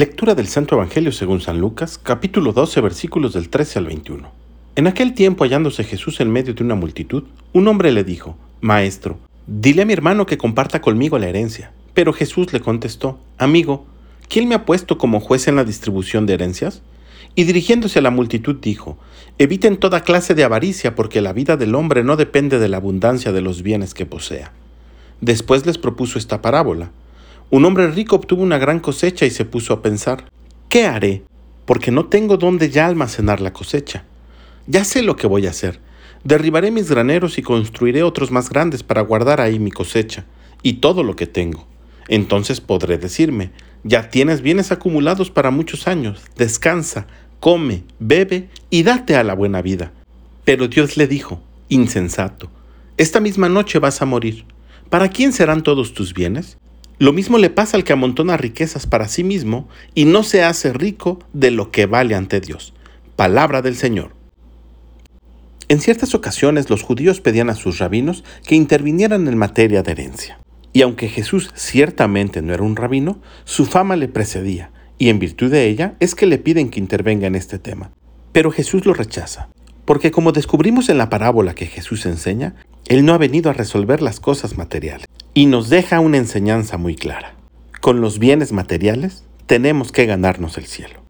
Lectura del Santo Evangelio según San Lucas, capítulo 12, versículos del 13 al 21. En aquel tiempo, hallándose Jesús en medio de una multitud, un hombre le dijo, Maestro, dile a mi hermano que comparta conmigo la herencia. Pero Jesús le contestó, Amigo, ¿quién me ha puesto como juez en la distribución de herencias? Y dirigiéndose a la multitud dijo, Eviten toda clase de avaricia, porque la vida del hombre no depende de la abundancia de los bienes que posea. Después les propuso esta parábola. Un hombre rico obtuvo una gran cosecha y se puso a pensar, ¿qué haré? Porque no tengo dónde ya almacenar la cosecha. Ya sé lo que voy a hacer. Derribaré mis graneros y construiré otros más grandes para guardar ahí mi cosecha y todo lo que tengo. Entonces podré decirme, ya tienes bienes acumulados para muchos años, descansa, come, bebe y date a la buena vida. Pero Dios le dijo, insensato, esta misma noche vas a morir. ¿Para quién serán todos tus bienes? Lo mismo le pasa al que amontona riquezas para sí mismo y no se hace rico de lo que vale ante Dios. Palabra del Señor. En ciertas ocasiones los judíos pedían a sus rabinos que intervinieran en materia de herencia. Y aunque Jesús ciertamente no era un rabino, su fama le precedía, y en virtud de ella es que le piden que intervenga en este tema. Pero Jesús lo rechaza, porque como descubrimos en la parábola que Jesús enseña, Él no ha venido a resolver las cosas materiales, y nos deja una enseñanza muy clara. Con los bienes materiales tenemos que ganarnos el cielo.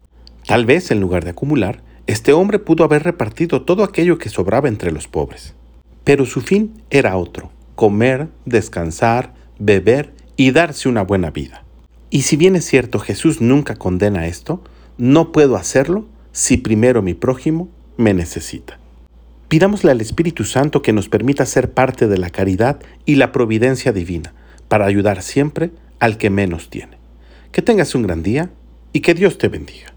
Tal vez en lugar de acumular, este hombre pudo haber repartido todo aquello que sobraba entre los pobres. Pero su fin era otro, comer, descansar, beber y darse una buena vida. Y si bien es cierto Jesús nunca condena esto, no puedo hacerlo si primero mi prójimo me necesita. Pidámosle al Espíritu Santo que nos permita ser parte de la caridad y la providencia divina, para ayudar siempre al que menos tiene. Que tengas un gran día y que Dios te bendiga.